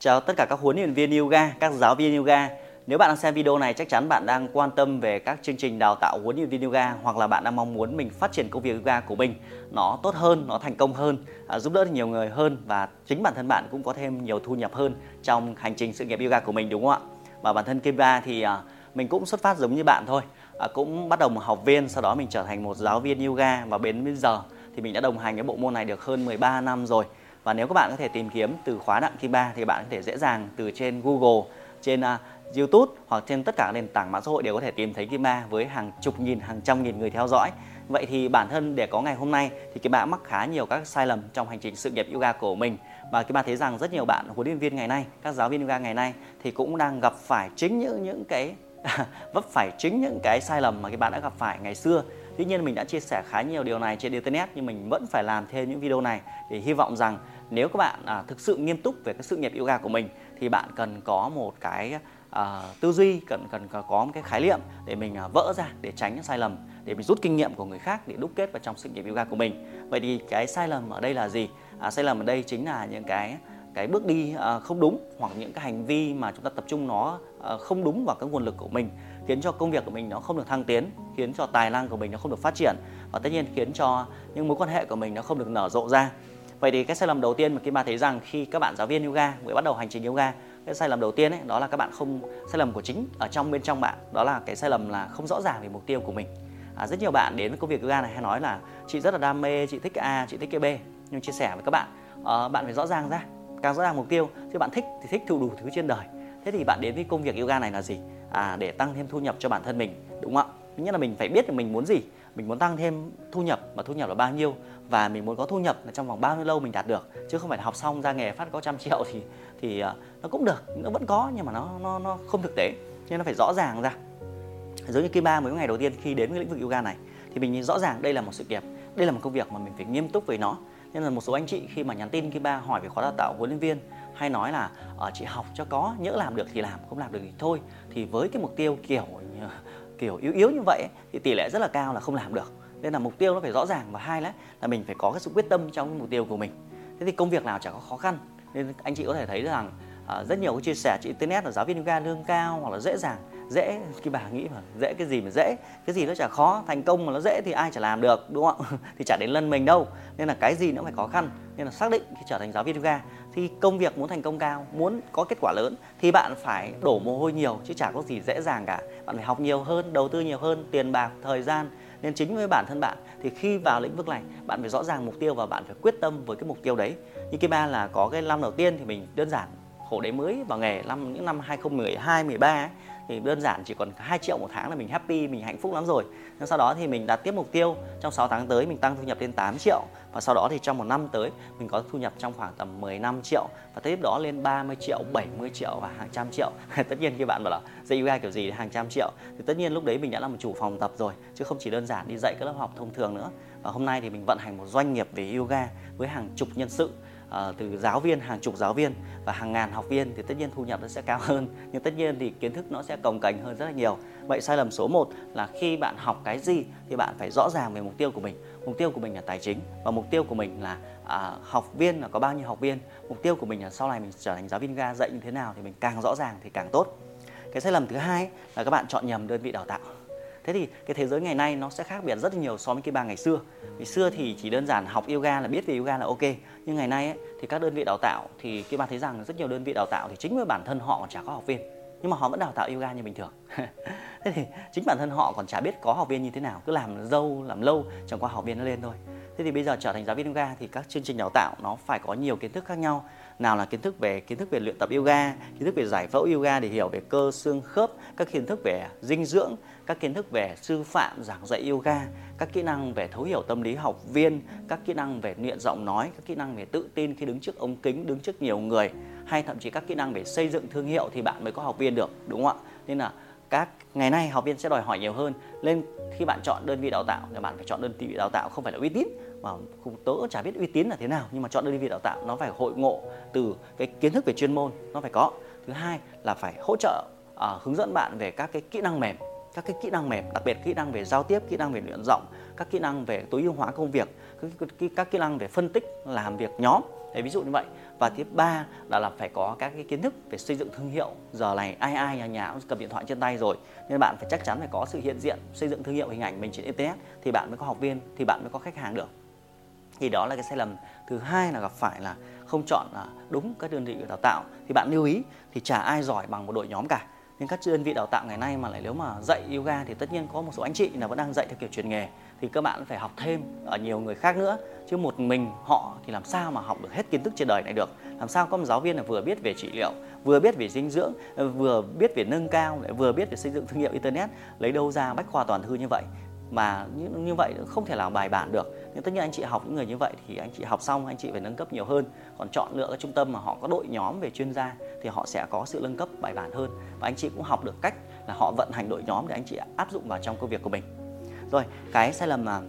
Chào tất cả các huấn luyện viên yoga, các giáo viên yoga. Nếu bạn đang xem video này chắc chắn bạn đang quan tâm về các chương trình đào tạo huấn luyện viên yoga hoặc là bạn đang mong muốn mình phát triển công việc yoga của mình nó tốt hơn, nó thành công hơn, à, giúp đỡ được nhiều người hơn và chính bản thân bạn cũng có thêm nhiều thu nhập hơn trong hành trình sự nghiệp yoga của mình đúng không ạ? Và bản thân Kim Ba thì à, mình cũng xuất phát giống như bạn thôi, à, cũng bắt đầu một học viên, sau đó mình trở thành một giáo viên yoga và đến bây giờ thì mình đã đồng hành với bộ môn này được hơn 13 năm rồi và nếu các bạn có thể tìm kiếm từ khóa nặng kim ba thì bạn có thể dễ dàng từ trên Google, trên uh, YouTube hoặc trên tất cả các nền tảng mạng xã hội đều có thể tìm thấy kim ba với hàng chục nghìn, hàng trăm nghìn người theo dõi. Vậy thì bản thân để có ngày hôm nay thì kim ba mắc khá nhiều các sai lầm trong hành trình sự nghiệp yoga của mình và kim ba thấy rằng rất nhiều bạn huấn luyện viên ngày nay, các giáo viên yoga ngày nay thì cũng đang gặp phải chính những những cái vấp phải chính những cái sai lầm mà các bạn đã gặp phải ngày xưa Tuy nhiên mình đã chia sẻ khá nhiều điều này trên internet nhưng mình vẫn phải làm thêm những video này để hy vọng rằng nếu các bạn à, thực sự nghiêm túc về cái sự nghiệp yoga của mình thì bạn cần có một cái à, tư duy cần cần có một cái khái niệm để mình à, vỡ ra để tránh những sai lầm để mình rút kinh nghiệm của người khác để đúc kết vào trong sự nghiệp yoga của mình. Vậy thì cái sai lầm ở đây là gì? À, sai lầm ở đây chính là những cái cái bước đi à, không đúng hoặc những cái hành vi mà chúng ta tập trung nó à, không đúng vào cái nguồn lực của mình khiến cho công việc của mình nó không được thăng tiến khiến cho tài năng của mình nó không được phát triển. Và tất nhiên khiến cho những mối quan hệ của mình nó không được nở rộ ra vậy thì cái sai lầm đầu tiên mà kim ba thấy rằng khi các bạn giáo viên yoga mới bắt đầu hành trình yoga cái sai lầm đầu tiên ấy đó là các bạn không sai lầm của chính ở trong bên trong bạn đó là cái sai lầm là không rõ ràng về mục tiêu của mình. À, rất nhiều bạn đến với công việc yoga này hay nói là chị rất là đam mê chị thích a chị thích cái b. Nhưng chia sẻ với các bạn uh, bạn phải rõ ràng ra càng rõ ràng mục tiêu chứ bạn thích thì thích đủ thứ trên đời. Thế thì bạn đến với công việc yoga này là gì? À, để tăng thêm thu nhập cho bản thân mình đúng không ạ? Thứ nhất là mình phải biết là mình muốn gì mình muốn tăng thêm thu nhập mà thu nhập là bao nhiêu và mình muốn có thu nhập là trong vòng bao nhiêu lâu mình đạt được. Chứ không phải là học xong ra nghề phát có trăm triệu thì thì ờ, nó cũng được, nó vẫn có nhưng mà nó nó nó không thực tế. Nên nó phải rõ ràng ra. Giống như Kim Ba mấy ngày đầu tiên khi đến với lĩnh vực yoga này, thì mình nhìn rõ ràng đây là một sự nghiệp đây là một công việc mà mình phải nghiêm túc với nó. Nên là một số anh chị khi mà nhắn tin Kim Ba hỏi về khóa đào tạo huấn luyện viên, hay nói là ở chị học cho có, nhỡ làm được thì làm, không làm được thì thôi. Thì với cái mục tiêu kiểu kiểu yếu yếu như vậy thì tỷ lệ rất là cao là không làm được nên là mục tiêu nó phải rõ ràng và hai là là mình phải có cái sự quyết tâm trong mục tiêu của mình. Thế thì công việc nào chả có khó khăn. Nên anh chị có thể thấy rằng uh, rất nhiều cái chia sẻ trên internet là giáo viên yoga lương cao hoặc là dễ dàng dễ khi bà nghĩ mà dễ cái gì mà dễ. Cái gì nó chả khó thành công mà nó dễ thì ai chả làm được đúng không thì chả đến lần mình đâu. Nên là cái gì nó phải khó khăn. Nên là xác định khi trở thành giáo viên yoga thì công việc muốn thành công cao muốn có kết quả lớn thì bạn phải đổ mồ hôi nhiều chứ chả có gì dễ dàng cả. Bạn phải học nhiều hơn đầu tư nhiều hơn tiền bạc thời gian nên chính với bản thân bạn thì khi vào lĩnh vực này, bạn phải rõ ràng mục tiêu và bạn phải quyết tâm với cái mục tiêu đấy. Như cái ba là có cái năm đầu tiên thì mình đơn giản khổ đấy mới vào nghề năm những năm 2012 13 ấy, thì đơn giản chỉ còn 2 triệu một tháng là mình happy mình hạnh phúc lắm rồi. Nhưng sau đó thì mình đặt tiếp mục tiêu trong 6 tháng tới mình tăng thu nhập lên 8 triệu và sau đó thì trong một năm tới mình có thu nhập trong khoảng tầm 15 triệu và tiếp đó lên 30 triệu 70 triệu và hàng trăm triệu. Tất nhiên khi bạn bảo là dạy yoga kiểu gì hàng trăm triệu thì tất nhiên lúc đấy mình đã là một chủ phòng tập rồi chứ không chỉ đơn giản đi dạy các lớp học thông thường nữa. Và hôm nay thì mình vận hành một doanh nghiệp về yoga với hàng chục nhân sự uh, từ giáo viên hàng chục giáo viên và hàng ngàn học viên thì tất nhiên thu nhập nó sẽ cao hơn. Nhưng tất nhiên thì kiến thức nó sẽ cồng cành hơn rất là nhiều. Vậy sai lầm số 1 là khi bạn học cái gì thì bạn phải rõ ràng về mục tiêu của mình. Mục tiêu của mình là tài chính và mục tiêu của mình là à, học viên là có bao nhiêu học viên. Mục tiêu của mình là sau này mình trở thành giáo viên ga dạy như thế nào thì mình càng rõ ràng thì càng tốt. Cái sai lầm thứ hai là các bạn chọn nhầm đơn vị đào tạo thế thì cái thế giới ngày nay nó sẽ khác biệt rất nhiều so với cái ba ngày xưa. Ngày xưa thì chỉ đơn giản học yoga là biết về yoga là ok nhưng ngày nay ấy, thì các đơn vị đào tạo thì cái bà thấy rằng rất nhiều đơn vị đào tạo thì chính với bản thân họ còn chả có học viên nhưng mà họ vẫn đào tạo yoga như bình thường. Thế thì chính bản thân họ còn chả biết có học viên như thế nào cứ làm dâu làm lâu chẳng qua học viên nó lên thôi. Thế thì bây giờ trở thành giáo viên yoga thì các chương trình đào tạo nó phải có nhiều kiến thức khác nhau nào là kiến thức về, kiến thức về luyện tập yoga, kiến thức về giải phẫu yoga để hiểu về cơ xương khớp, các kiến thức về dinh dưỡng, các kiến thức về sư phạm, giảng dạy yoga, các kỹ năng về thấu hiểu tâm lý học viên, các kỹ năng về luyện giọng nói, các kỹ năng về tự tin khi đứng trước ống kính, đứng trước nhiều người, hay thậm chí các kỹ năng về xây dựng thương hiệu thì bạn mới có học viên được, đúng không ạ? Nên là các ngày nay học viên sẽ đòi hỏi nhiều hơn. Nên khi bạn chọn đơn vị đào tạo thì bạn phải chọn đơn vị đào tạo không phải là uy tín mà tớ chả biết uy tín là thế nào nhưng mà chọn đơn vị đào tạo nó phải hội ngộ từ cái kiến thức về chuyên môn nó phải có. Thứ hai là phải hỗ trợ uh, hướng dẫn bạn về các cái kỹ năng mềm các cái kỹ năng mềm đặc biệt kỹ năng về giao tiếp kỹ năng về luyện giọng các kỹ năng về tối ưu hóa công việc các, các, các kỹ năng về phân tích làm việc nhóm Đấy, ví dụ như vậy. Và tiếp ba là là phải có các cái kiến thức về xây dựng thương hiệu. Giờ này ai ai nhà nhà cũng cầm điện thoại trên tay rồi nên bạn phải chắc chắn phải có sự hiện diện xây dựng thương hiệu hình ảnh mình trên internet thì bạn mới có học viên thì bạn mới có khách hàng được. Thì đó là cái sai lầm. Thứ hai là gặp phải là không chọn à, đúng các đơn vị đào tạo. Thì bạn lưu ý thì chả ai giỏi bằng một đội nhóm cả nhưng các đơn vị đào tạo ngày nay mà lại nếu mà dạy yoga thì tất nhiên có một số anh chị là vẫn đang dạy theo kiểu truyền nghề. Thì các bạn phải học thêm ở nhiều người khác nữa. Chứ một mình họ thì làm sao mà học được hết kiến thức trên đời này được? Làm sao có một giáo viên là vừa biết về trị liệu vừa biết về dinh dưỡng ờ, vừa biết về nâng cao lại vừa biết về xây dựng thương hiệu internet lấy đâu ra bách khoa toàn thư như vậy? Mà như, như vậy không thể làm bài bản được nhưng tất nhiên anh chị học những người như vậy thì anh chị học xong, anh chị phải nâng cấp nhiều hơn. Còn chọn lựa các trung tâm mà họ có đội nhóm về chuyên gia thì họ sẽ có sự nâng cấp bài bản hơn. Và anh chị cũng học được cách là họ vận hành đội nhóm để anh chị áp dụng vào trong công việc của mình. Rồi, cái sai lầm mà,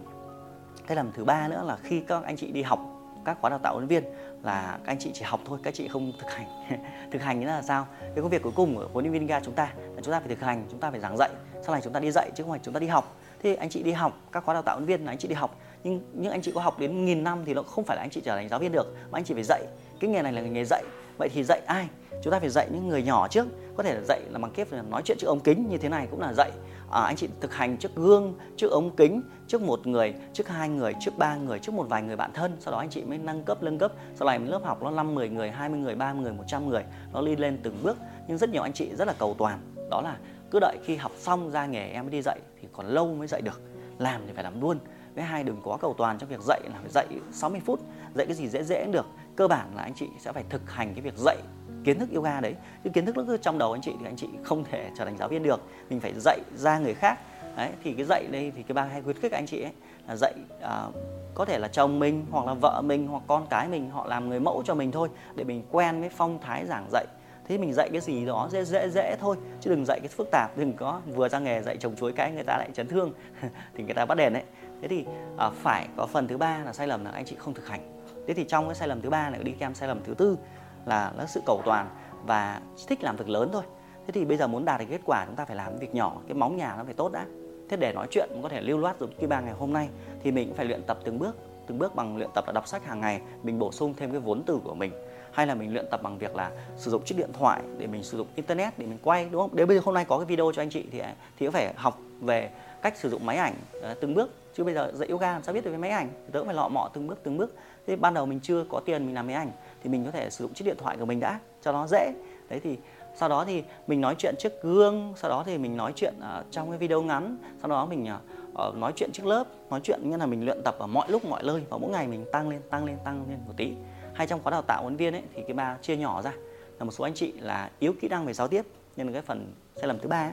cái lầm thứ ba nữa là khi các anh chị đi học các khóa đào tạo huấn viên là các anh chị chỉ học thôi, các chị không thực hành. Thực hành nghĩa là sao? Cái công việc cuối cùng của huấn luyện viên ga chúng ta là chúng ta phải thực hành, chúng ta phải giảng dạy, sau này chúng ta đi dạy chứ không phải chúng ta đi học. Thì anh chị đi học các khóa đào tạo huấn viên là anh chị đi học nhưng những anh chị có học đến nghìn năm thì nó không phải là anh chị trở thành giáo viên được mà anh chị phải dạy. Cái nghề này là nghề dạy. Vậy thì dạy ai? Chúng ta phải dạy những người nhỏ trước. Có thể là dạy là bằng cách là nói chuyện trước ống kính như thế này cũng là dạy. À, anh chị thực hành trước gương trước ống kính trước một người trước hai người trước ba người trước một vài người bạn thân. Sau đó anh chị mới nâng cấp nâng cấp. Sau này lớp học nó 5 10 người 20 người 30 người 100 người. Nó đi lên từng bước. Nhưng rất nhiều anh chị rất là cầu toàn. Đó là cứ đợi khi học xong ra nghề em mới đi dạy thì còn lâu mới dạy được. Làm thì phải làm luôn với hai đừng quá cầu toàn trong việc dạy là phải dạy 60 phút dạy cái gì dễ dễ cũng được. Cơ bản là anh chị sẽ phải thực hành cái việc dạy kiến thức yoga đấy. Chứ kiến thức nó cứ trong đầu anh chị thì anh chị không thể trở thành giáo viên được. Mình phải dạy ra người khác. Đấy thì cái dạy đây thì cái ba hay khuyến khích anh chị ấy là dạy à, có thể là chồng mình hoặc là vợ mình hoặc con cái mình họ làm người mẫu cho mình thôi để mình quen với phong thái giảng dạy. Thế mình dạy cái gì đó dễ dễ dễ thôi chứ đừng dạy cái phức tạp. Đừng có vừa ra nghề dạy trồng chuối cái người ta lại chấn thương. Thì người ta bắt đèn đấy thế thì à, phải có phần thứ ba là sai lầm là anh chị không thực hành. Thế thì trong cái sai lầm thứ ba này đi kèm sai lầm thứ tư là nó sự cầu toàn và thích làm việc lớn thôi. Thế thì bây giờ muốn đạt được kết quả chúng ta phải làm việc nhỏ cái móng nhà nó phải tốt đã. Thế để nói chuyện có thể lưu loát giống như ba ngày hôm nay thì mình cũng phải luyện tập từng bước từng bước bằng luyện tập là đọc sách hàng ngày mình bổ sung thêm cái vốn từ của mình. Hay là mình luyện tập bằng việc là sử dụng chiếc điện thoại để mình sử dụng internet để mình quay đúng không? Nếu bây giờ hôm nay có cái video cho anh chị thì à, thì cũng phải học về cách sử dụng máy ảnh ờ, từng bước chứ bây giờ dạy yoga làm sao biết được cái máy ảnh? Thì tớ cũng phải lọ mọ từng bước từng bước. Thế ban đầu mình chưa có tiền mình làm máy ảnh thì mình có thể sử dụng chiếc điện thoại của mình đã cho nó dễ. Đấy thì sau đó thì mình nói chuyện trước gương sau đó thì mình nói chuyện uh, trong cái video ngắn sau đó mình uh, nói chuyện trước lớp nói chuyện nghĩa là mình luyện tập ở mọi lúc mọi nơi và mỗi ngày mình tăng lên tăng lên tăng lên một tí. Hay trong khóa đào tạo huấn viên ấy thì cái ba chia nhỏ ra. Là một số anh chị là yếu kỹ năng về giao tiếp nên là cái phần sai lầm thứ ba ấy,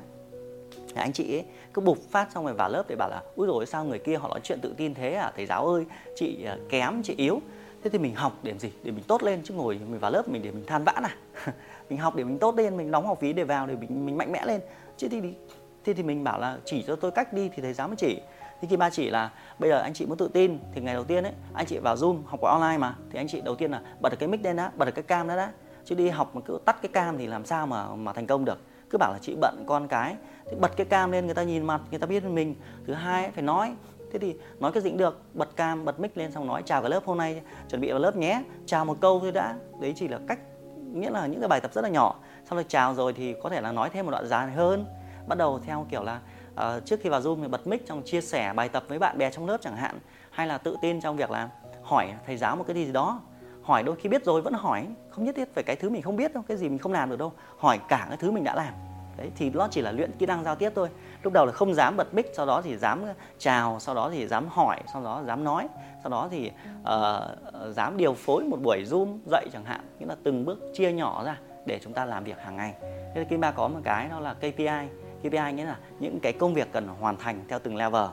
thì anh chị ấy cứ bục phát xong rồi vào lớp để bảo là úi rồi sao người kia họ nói chuyện tự tin thế à? Thầy giáo ơi chị à, kém chị yếu. Thế thì mình học để làm gì? Để mình tốt lên chứ ngồi mình vào lớp mình để mình than vãn à? Mình học để mình tốt lên mình đóng học phí để vào để mình mình mạnh mẽ lên. Chứ thì thì, thì mình bảo là chỉ cho tôi cách đi thì thầy giáo mới chỉ. Thì khi ba chỉ là bây giờ anh chị muốn tự tin thì ngày đầu tiên ấy anh chị vào zoom học qua online mà. Thì anh chị đầu tiên là bật được cái mic lên đã bật được cái cam đó đã. Chứ đi học mà cứ tắt cái cam thì làm sao mà mà thành công được cứ bảo là chị bận con cái. Thì bật cái cam lên người ta nhìn mặt người ta biết mình. Thứ hai phải nói. Thế thì nói cái gì cũng được. Bật cam bật mic lên xong nói chào cả lớp hôm nay chuẩn bị vào lớp nhé. Chào một câu thôi đã. Đấy chỉ là cách nghĩa là những cái bài tập rất là nhỏ. Xong rồi chào rồi thì có thể là nói thêm một đoạn dài hơn. Bắt đầu theo kiểu là uh, trước khi vào zoom thì bật mic trong chia sẻ bài tập với bạn bè trong lớp chẳng hạn. Hay là tự tin trong việc là hỏi thầy giáo một cái gì đó hỏi đôi khi biết rồi vẫn hỏi không nhất thiết phải cái thứ mình không biết đâu cái gì mình không làm được đâu. Hỏi cả cái thứ mình đã làm. Đấy thì nó chỉ là luyện kỹ năng giao tiếp thôi. Lúc đầu là không dám bật mic sau đó thì dám ờ, chào sau đó thì dám hỏi sau đó dám nói sau đó thì uh, dám điều phối một buổi zoom dạy chẳng hạn. Nghĩa là từng bước chia nhỏ ra để chúng ta làm việc hàng ngày. Thế kim ba có một cái đó là KPI KPI nghĩa là những cái công việc cần hoàn thành theo từng level.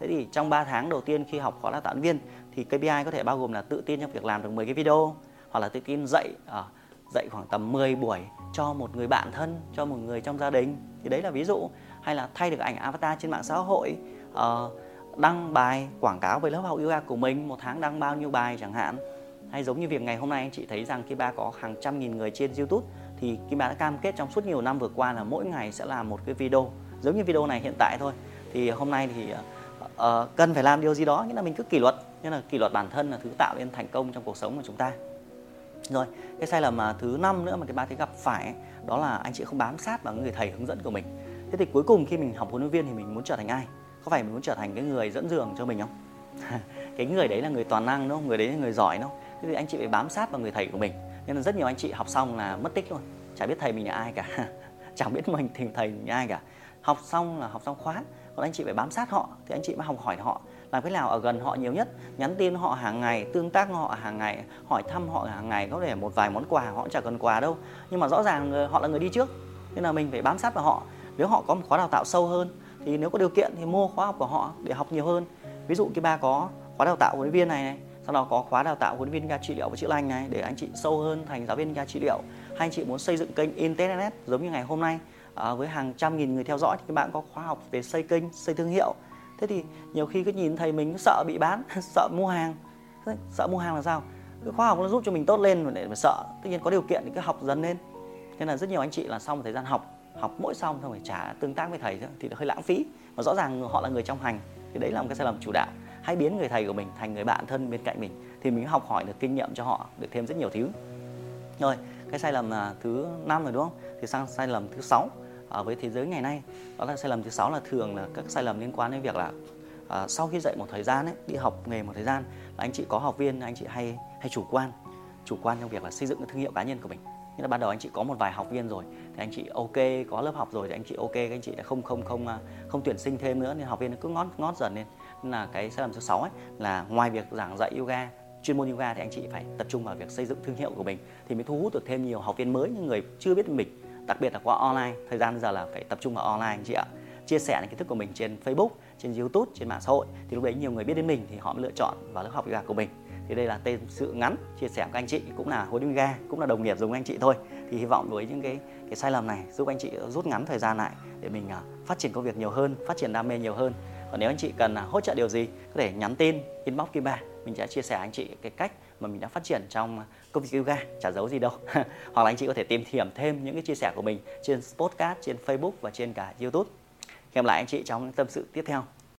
Thế thì trong 3 tháng đầu tiên khi học khóa đào tạo viên thì KPI có thể bao gồm là tự tin trong việc làm được 10 cái video hoặc là tự tin dạy ở dạy khoảng tầm 10 buổi cho một người bạn thân cho một người trong gia đình. Thì đấy là ví dụ. Hay là thay được ảnh avatar trên mạng xã hội uh, đăng bài quảng cáo về lớp học yoga của mình một tháng đăng bao nhiêu bài chẳng hạn. Hay giống như việc ngày hôm nay anh chị thấy rằng Kiba có hàng trăm nghìn người trên youtube thì Kiba đã cam kết trong suốt nhiều năm vừa qua là mỗi ngày sẽ làm một cái video. Giống như video này hiện tại thôi. Thì hôm nay thì uh, cần phải làm điều gì đó nghĩa là mình cứ kỷ luật nên là kỷ luật bản thân là thứ tạo nên thành công trong cuộc sống của chúng ta. Rồi cái sai lầm mà thứ năm nữa mà cái ba thấy gặp phải ấy, đó là anh chị không bám sát vào người thầy hướng dẫn của mình. Thế thì cuối cùng khi mình học huấn luyện viên thì mình muốn trở thành ai? Có phải mình muốn trở thành cái người dẫn đường cho mình không? Cái người đấy là người toàn năng đúng không? Người đấy là người giỏi đúng không? Thế thì anh chị phải bám sát vào người thầy của mình. Nên là rất nhiều anh chị học xong là mất tích luôn. Chả biết thầy mình là ai cả. Chẳng biết mình thì thầy mình là ai cả. Học xong là học xong khóa còn anh chị phải bám sát họ. Thì anh chị mới học hỏi họ làm cách nào ở gần họ nhiều nhất nhắn tin họ hàng ngày tương tác họ hàng ngày hỏi thăm họ hàng ngày có thể một vài món quà họ chẳng cần quà đâu. Nhưng mà rõ ràng ờ, họ là người đi trước nên là mình phải bám sát vào họ. Nếu họ có một khóa đào tạo sâu hơn thì nếu có điều kiện thì mua khóa học của họ để học nhiều hơn. Ví dụ cái ba có khóa đào tạo huấn viên này, này sau đó có khóa đào tạo huấn viên ga trị liệu và chữa lành này để anh chị sâu hơn thành giáo viên ga trị liệu. Hay anh chị muốn xây dựng kênh internet giống như ngày hôm nay à, với hàng trăm nghìn người theo dõi thì các bạn có khóa học về xây kênh xây thương hiệu thế thì nhiều khi cứ nhìn thầy mình sợ bị bán, sợ mua hàng. Sợ mua hàng là sao? Cái khoa học nó giúp cho mình tốt lên để mà sợ. Tất nhiên có điều kiện thì cứ học dần lên. Nên là rất nhiều anh chị là sau một thời gian học học mỗi xong thôi phải trả tương tác với thầy thì hơi lãng phí. Và rõ ràng họ là người trong hành, thì đấy là một cái sai lầm chủ đạo. Hãy biến người thầy của mình thành người bạn thân bên cạnh mình, thì mình học hỏi được kinh nghiệm cho họ được thêm rất nhiều thứ. Rồi, cái sai lầm là thứ năm rồi, đúng không? Thì sang sai lầm thứ sáu ở với thế giới ngày nay. Đó là sai lầm thứ sáu là thường là các sai lầm liên quan đến việc là à, sau khi dạy một thời gian ấy, đi học nghề một thời gian là anh chị có học viên anh chị hay hay chủ quan chủ quan trong việc là xây dựng cái thương hiệu cá nhân của mình. Nghĩa là ban đầu anh chị có một vài học viên rồi thì anh chị ok có lớp học rồi thì anh chị ok các anh chị đã không không không à, không tuyển sinh thêm nữa nên học viên nó cứ ngót ngót dần lên. Nên là cái sai lầm thứ sáu ấy là ngoài việc giảng dạy yoga chuyên môn yoga thì anh chị phải tập trung vào việc xây dựng thương hiệu của mình thì mới thu hút được thêm nhiều học viên mới những người chưa biết mình đặc biệt là qua online thời gian giờ là phải tập trung vào online anh chị ạ. Chia sẻ những kiến thức của mình trên Facebook trên YouTube trên mạng xã hội thì lúc đấy nhiều người biết đến mình thì họ mới lựa chọn vào lớp học yoga của mình. Thì đây là tên sự ngắn chia sẻ của anh chị cũng là huấn luyện ga cũng là đồng nghiệp giống anh chị thôi. Thì hy vọng với những cái cái sai lầm này giúp anh chị rút ngắn thời gian lại để mình uh, phát triển công việc nhiều hơn phát triển đam mê nhiều hơn. Còn nếu anh chị cần uh, hỗ trợ điều gì có thể nhắn tin inbox Kim Ba mình sẽ chia sẻ anh chị cái cách mà mình đã phát triển trong công việc yoga, chả giấu gì đâu. Hoặc là anh chị có thể tìm hiểu thêm những cái chia sẻ của mình trên podcast trên Facebook và trên cả YouTube. Hẹn lại anh chị trong những tâm sự tiếp theo.